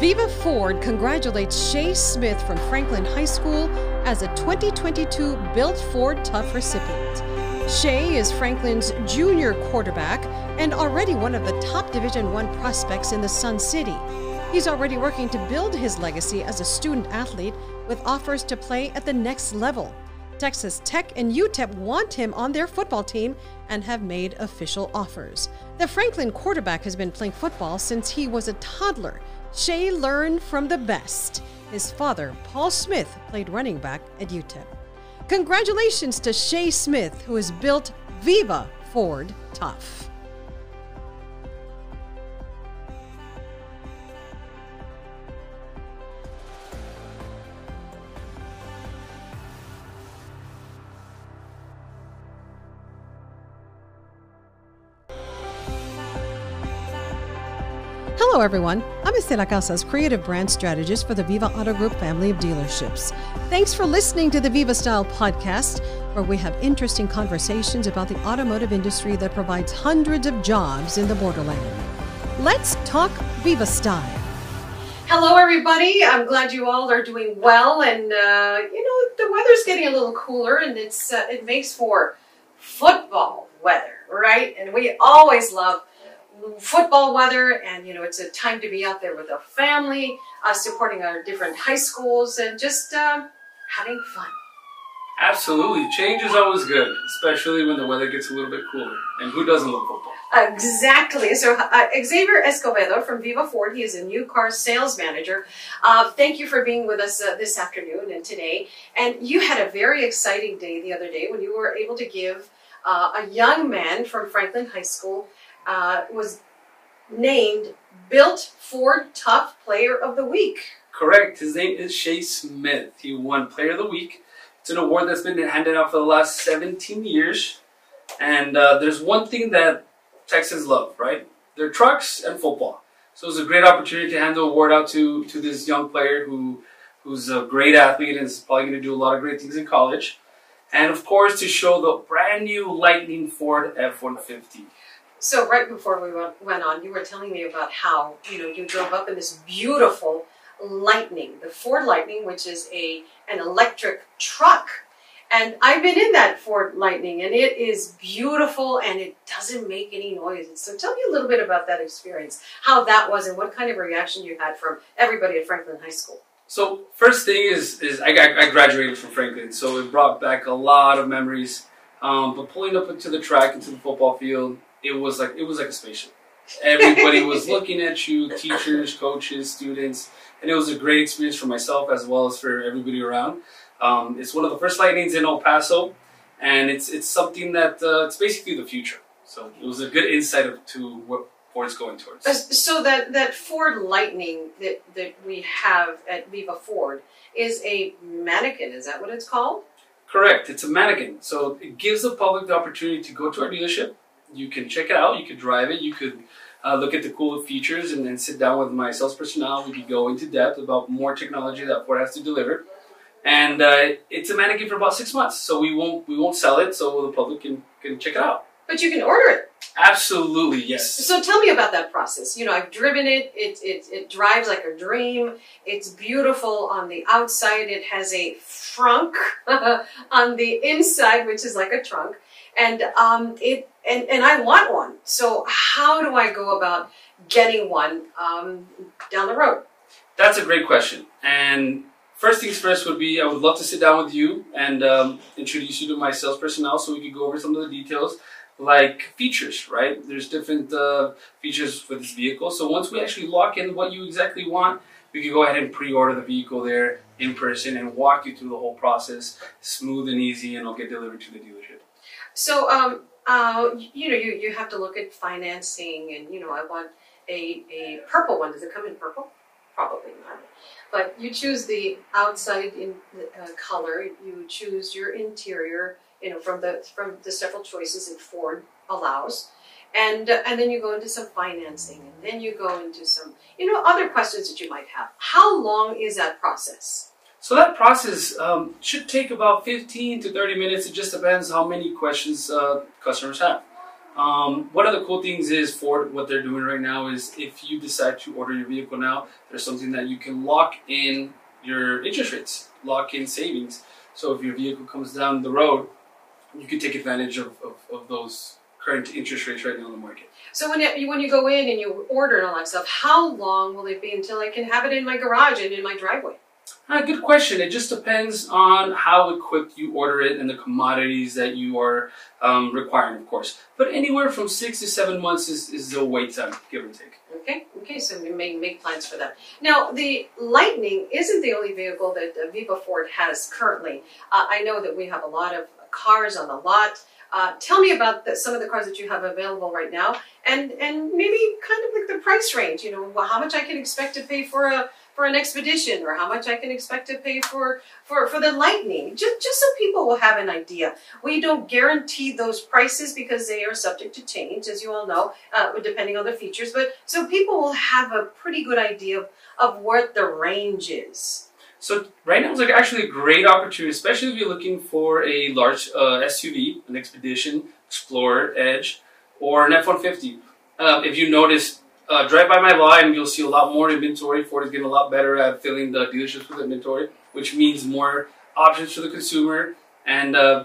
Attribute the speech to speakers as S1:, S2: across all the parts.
S1: Viva Ford congratulates Shay Smith from Franklin High School as a 2022 Built Ford Tough recipient. Shay is Franklin's junior quarterback and already one of the top Division 1 prospects in the Sun City. He's already working to build his legacy as a student athlete with offers to play at the next level. Texas Tech and UTEP want him on their football team and have made official offers. The Franklin quarterback has been playing football since he was a toddler Shay learned from the best. His father, Paul Smith, played running back at UTEP. Congratulations to Shay Smith, who has built Viva Ford Tough. Hello, everyone. I'm Estela Casas, creative brand strategist for the Viva Auto Group family of dealerships. Thanks for listening to the Viva Style podcast, where we have interesting conversations about the automotive industry that provides hundreds of jobs in the borderland. Let's talk Viva Style. Hello, everybody. I'm glad you all are doing well, and uh, you know the weather's getting a little cooler, and it's uh, it makes for football weather, right? And we always love football weather and you know it's a time to be out there with a family uh, supporting our different high schools and just um, having fun.
S2: Absolutely. Change is always good especially when the weather gets a little bit cooler. And who doesn't love football?
S1: Exactly. So uh, xavier escobedo from viva ford he is a new car sales manager. Uh, thank you for being with us uh, this afternoon and today. And you had a very exciting day the other day when you were able to give uh, a young man from franklin high school uh, was named Built Ford Tough Player of the Week.
S2: Correct. His name is Shay Smith. He won Player of the Week. It's an award that's been handed out for the last 17 years. And uh, there's one thing that Texans love, right? They're trucks and football. So it was a great opportunity to hand the award out to, to this young player who who's a great athlete and is probably going to do a lot of great things in college. And of course, to show the brand new Lightning Ford F-150.
S1: So right before we went on, you were telling me about how you know you drove up in this beautiful Lightning, the Ford Lightning, which is a an electric truck. And I've been in that Ford Lightning, and it is beautiful, and it doesn't make any noise. So tell me a little bit about that experience, how that was, and what kind of reaction you had from everybody at Franklin High School.
S2: So first thing is, is I, I graduated from Franklin, so it brought back a lot of memories. Um, but pulling up into the track, into the football field, it was like it was like a spaceship. Everybody was looking at you, teachers, coaches, students, and it was a great experience for myself as well as for everybody around. Um, it's one of the first lightnings in El Paso, and it's it's something that uh, it's basically the future. So it was a good insight of, to what Ford's going towards.
S1: Uh, so that that Ford Lightning that that we have at Viva Ford is a mannequin. Is that what it's called?
S2: Correct. It's a mannequin. So it gives the public the opportunity to go to our dealership, you can check it out. You could drive it. You could uh, look at the cool features and then sit down with my sales personnel. We could go into depth about more technology that Ford has to deliver. And uh, it's a mannequin for about six months, so we won't we won't sell it, so the public can, can check it out.
S1: But you can order it.
S2: Absolutely, yes.
S1: So tell me about that process. You know, I've driven it. It, it, it drives like a dream. It's beautiful on the outside. It has a frunk on the inside, which is like a trunk and um, it and, and I want one. So how do I go about getting one um, down the road?
S2: That's a great question. And first things first would be I would love to sit down with you and um, introduce you to my sales personnel so we could go over some of the details like features, right? There's different uh, features for this vehicle. So once we actually lock in what you exactly want, we can go ahead and pre-order the vehicle there in person and walk you through the whole process, smooth and easy, and it'll get delivered to the dealership.
S1: So, um, uh, you know, you, you have to look at financing and, you know, I want a, a purple one. Does it come in purple? Probably not. But you choose the outside in uh, color. You choose your interior, you know, from the from the several choices that Ford allows, and uh, and then you go into some financing, and then you go into some, you know, other questions that you might have. How long is that process?
S2: So that process um, should take about 15 to 30 minutes. It just depends how many questions uh, customers have. Um, one of the cool things is Ford, what they're doing right now is if you decide to order your vehicle now, there's something that you can lock in your interest rates, lock in savings. So if your vehicle comes down the road, you can take advantage of, of, of those current interest rates right now in the market.
S1: So when it, when you go in and you order and all that stuff, how long will it be until I can have it in my garage and in my driveway?
S2: Uh, good question. It just depends on how equipped you order it and the commodities that you are um, requiring, of course. But anywhere from six to seven months is, is the wait time, give or take.
S1: Okay, okay, so we may make plans for that. Now, the Lightning isn't the only vehicle that uh, Viva Ford has currently. Uh, I know that we have a lot of cars on the lot. Uh, tell me about the, some of the cars that you have available right now, and and maybe kind of like the price range. You know, how much I can expect to pay for a for an expedition, or how much I can expect to pay for for for the Lightning. Just just so people will have an idea. We don't guarantee those prices because they are subject to change, as you all know, uh, depending on the features. But so people will have a pretty good idea of, of what the range is.
S2: So right now is like actually a great opportunity, especially if you're looking for a large uh, SUV, an Expedition, Explorer, Edge, or an F-150. Uh, if you notice, uh, drive by my lot and you'll see a lot more inventory. Ford is getting a lot better at filling the dealerships with inventory, which means more options for the consumer and uh,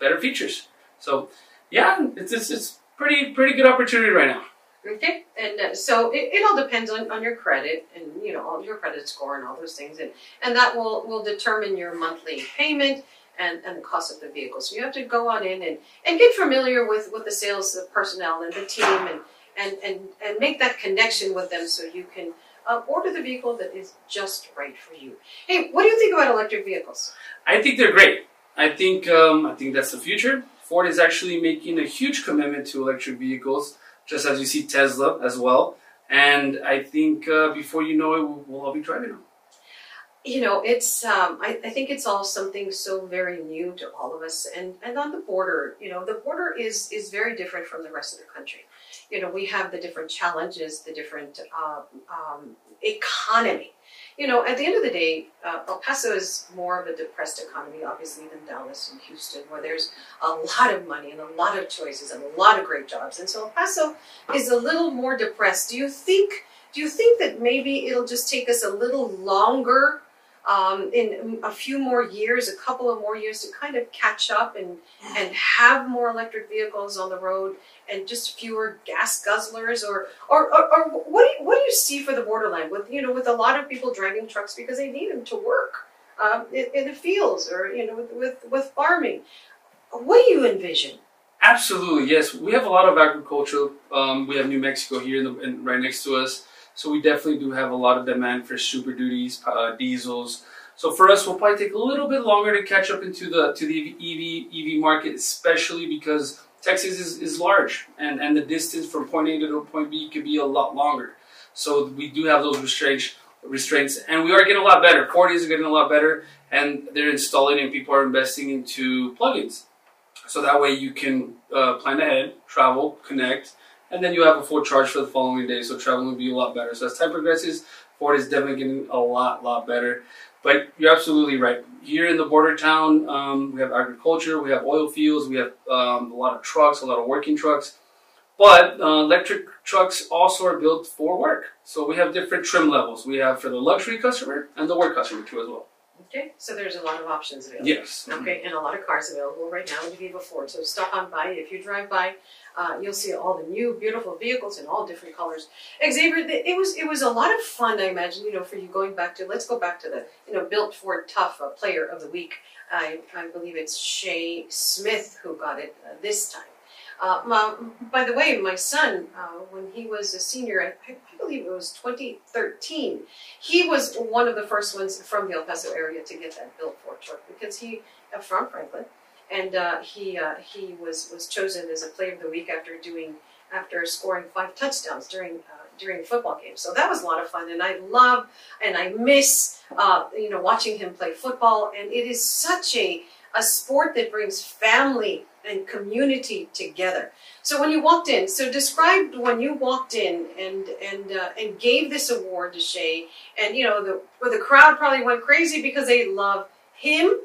S2: better features. So yeah, it's, it's, it's pretty pretty good opportunity right now.
S1: Okay, and uh, so it, it all depends on, on your credit and you know your credit score and all those things, and and that will will determine your monthly payment and, and the cost of the vehicle. So you have to go on in and, and get familiar with, with the sales personnel and the team and, and, and, and make that connection with them so you can uh, order the vehicle that is just right for you. Hey, what do you think about electric vehicles?
S2: I think they're great. I think um, I think that's the future. Ford is actually making a huge commitment to electric vehicles just as you see Tesla as well. And I think uh, before you know it, we'll all be driving them.
S1: You know, it's um, I, I, think it's all something so very new to all of us, and and on the border, you know, the border is is very different from the rest of the country. You know, we have the different challenges, the different uh, um, economy you know, at the end of the day, uh, El Paso is more of a depressed economy, obviously, than Dallas and Houston, where there's a lot of money and a lot of choices and a lot of great jobs. And so El Paso is a little more depressed. Do you think? Do you think that maybe it'll just take us a little longer um, in a few more years, a couple of more years to kind of catch up and, and have more electric vehicles on the road and just fewer gas guzzlers or, or, or, or what, do you, what do you see for the borderland with, you know, with a lot of people driving trucks because they need them to work um, in, in, the fields or, you know, with, with, with farming. What do you envision?
S2: Absolutely, yes. We have a lot of agriculture. Um, we have New Mexico here in the, in, right next to us. So we definitely do have a lot of demand for super duties, uh, diesels. So for us, we'll probably take a little bit longer to catch up into the to the EV EV market, especially because Texas is, is large and, and the distance from point A to point B could be a lot longer. So we do have those restraints restraints and we are getting a lot better. Ford is getting a lot better and they're installing and people are investing into plugins. So that way you can uh, plan ahead, travel, connect, and then you have a full charge for the following day. So traveling will be a lot better. So as time progresses, Ford is definitely getting a lot, lot better. But you're absolutely right. Here in the border town, um, we have agriculture, we have oil fields, we have um, a lot of trucks, a lot of working trucks. But uh, electric trucks also are built for work. So we have different trim levels. We have for the luxury customer and the work customer too as well.
S1: Okay, so there's a lot of options available.
S2: Yes.
S1: Okay, and a lot of cars available right now in Viva Ford. So stop on by. If you drive by, uh, you'll see all the new, beautiful vehicles in all different colors. Xavier, it was it was a lot of fun. I imagine, you know, for you going back to. Let's go back to the you know built Ford Tough uh, Player of the Week. I, I believe it's Shay Smith who got it uh, this time. Uh, my, by the way, my son, uh, when he was a senior, I, I, believe it was 2013, he was one of the first ones from the El Paso area to get that built Ford truck because he, uh, from Franklin, and uh, he uh, he was was chosen as a player of the week after doing after scoring five touchdowns during during football games. So that was a lot of fun, and I love and I miss uh, you know watching him play football. And it is such a a sport that brings family and community together. So when you walked in, so describe when you walked in and and uh, and gave this award to Shay, and you know the well, the crowd probably went crazy because they love him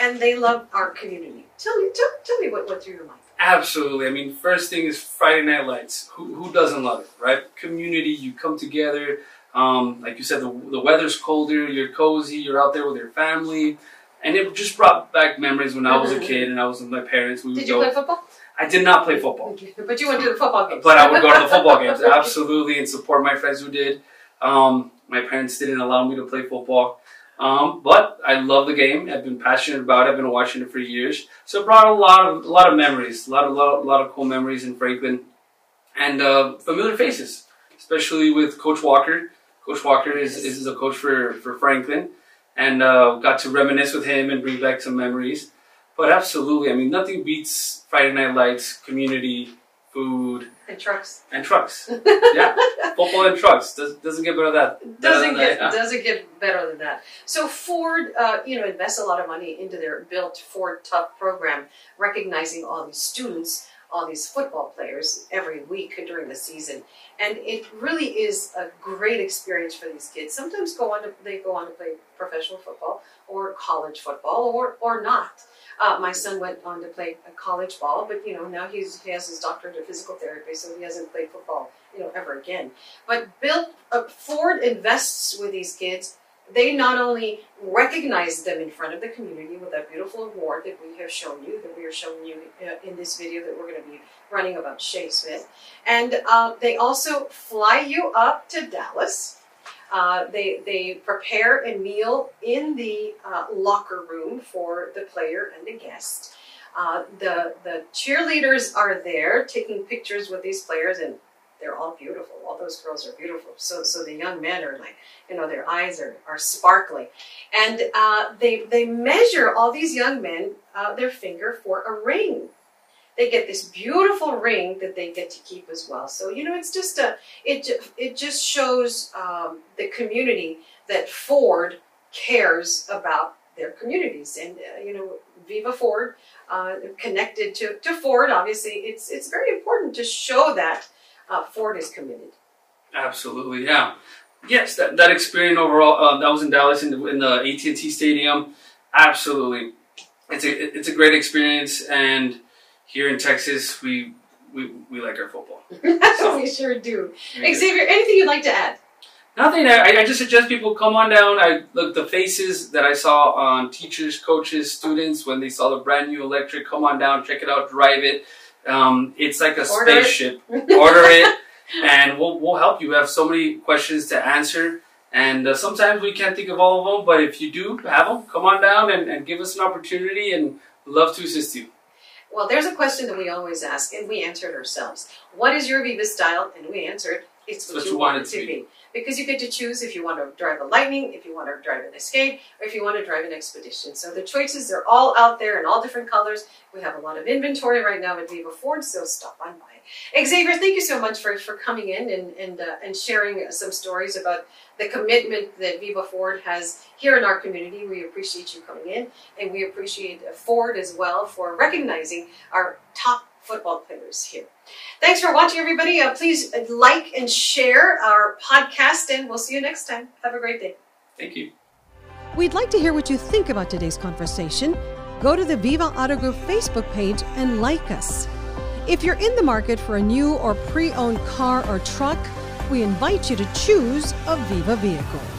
S1: and they love our community. Tell me, tell, tell me what went through your mind.
S2: Absolutely. I mean, first thing is Friday Night Lights. Who, who doesn't love it, right? Community, you come together. Um, like you said, the, the weather's colder, you're cozy, you're out there with your family. And it just brought back memories when I was a kid and I was with my parents. We would
S1: Did you
S2: go.
S1: play football?
S2: I did not play football,
S1: But you went to the football games.
S2: but I would go to the football games, absolutely, and support my friends who did. Um, my parents didn't allow me to play football. Um, but I love the game. I've been passionate about it. I've been watching it for years. So it brought a lot of a lot of memories, a lot of lot, lot of cool memories in Franklin, and uh, familiar faces, especially with Coach Walker. Coach Walker is, is a coach for, for Franklin, and uh, got to reminisce with him and bring back some memories. But absolutely, I mean, nothing beats Friday Night Lights, community, food,
S1: and trucks.
S2: and trucks. yeah, football and trucks. Does, doesn't get better than that.
S1: Doesn't
S2: than
S1: get
S2: that, yeah.
S1: doesn't get better than that. So Ford, uh, you know, invests a lot of money into their Built Ford Tough program, recognizing all these students, all these football players every week during the season, and it really is a great experience for these kids. Sometimes go on to they go on to play professional football or college football or or not. Uh, my son went on to play college ball, but you know now he's he has his doctorate of physical therapy, so he hasn't played football you know ever again. But Bill uh, Ford invests with these kids. They not only recognize them in front of the community with that beautiful award that we have shown you, that we are showing you uh, in this video that we're going to be running about Shay Smith, and uh, they also fly you up to Dallas. Uh, they they prepare a meal in the uh, locker room for the player and the guest. Uh, the the cheerleaders are there taking pictures with these players, and they're all beautiful. All those girls are beautiful. So so the young men are like, you know, their eyes are, are sparkling, and uh, they they measure all these young men uh, their finger for a ring. They get this beautiful ring that they get to keep as well. So you know, it's just a it it just shows um, the community that Ford cares about their communities, and uh, you know, Viva Ford uh, connected to to Ford. Obviously, it's it's very important to show that uh, Ford is committed.
S2: Absolutely, yeah. Yes, that, that experience overall. Uh, that was in Dallas in the, in the AT and T Stadium. Absolutely, it's a it's a great experience. And here in Texas, we we, we like our football.
S1: we sure do. Xavier, anything you'd like to add?
S2: Nothing. I, I just suggest people come on down. I look the faces that I saw on teachers, coaches, students when they saw the brand new electric. Come on down, check it out, drive it. Um, it's like a
S1: Order it.
S2: spaceship. Order it, and we'll we'll help you. We have so many questions to answer, and uh, sometimes we can't think of all of them. But if you do have them, come on down and, and give us an opportunity, and love to assist you.
S1: Well, there's a question that we always ask, and we answer it ourselves. What is your Viva style? And we answered, it's what, you want it to be. Because you get to choose if you want to drive a Lightning, if you want to drive an Escape, or if you want to drive an Expedition. So the choices are all out there in all different colors. We have a lot of inventory right now at Viva Ford, so stop on by. Xavier, thank you so much for, for coming in and, and, uh, and sharing some stories about the commitment that Viva Ford has here in our community. We appreciate you coming in, and we appreciate Ford as well for recognizing our top football players here. Thanks for watching, everybody. Uh, please like and share our podcast, and we'll see you next time. Have a great day.
S2: Thank you.
S1: We'd like to hear what you think about today's conversation. Go to the Viva Auto Group Facebook page and like us. If you're in the market for a new or pre owned car or truck, we invite you to choose a Viva vehicle.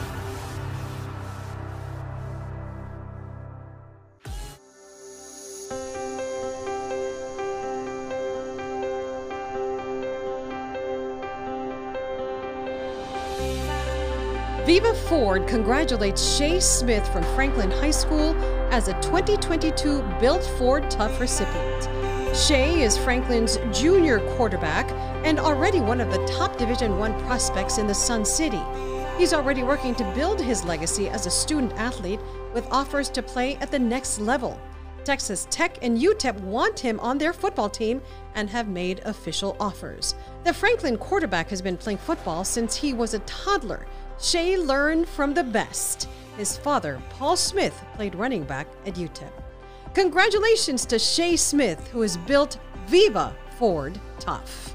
S1: Viva Ford congratulates Shay Smith from Franklin High School as a 2022 Built Ford Tough recipient. Shay is Franklin's junior quarterback and already one of the top Division One prospects in the Sun City. He's already working to build his legacy as a student athlete with offers to play at the next level. Texas Tech and UTEP want him on their football team and have made official offers. The Franklin quarterback has been playing football since he was a toddler. Shay learned from the best. His father, Paul Smith, played running back at UTEP. Congratulations to Shay Smith, who has built Viva Ford Tough.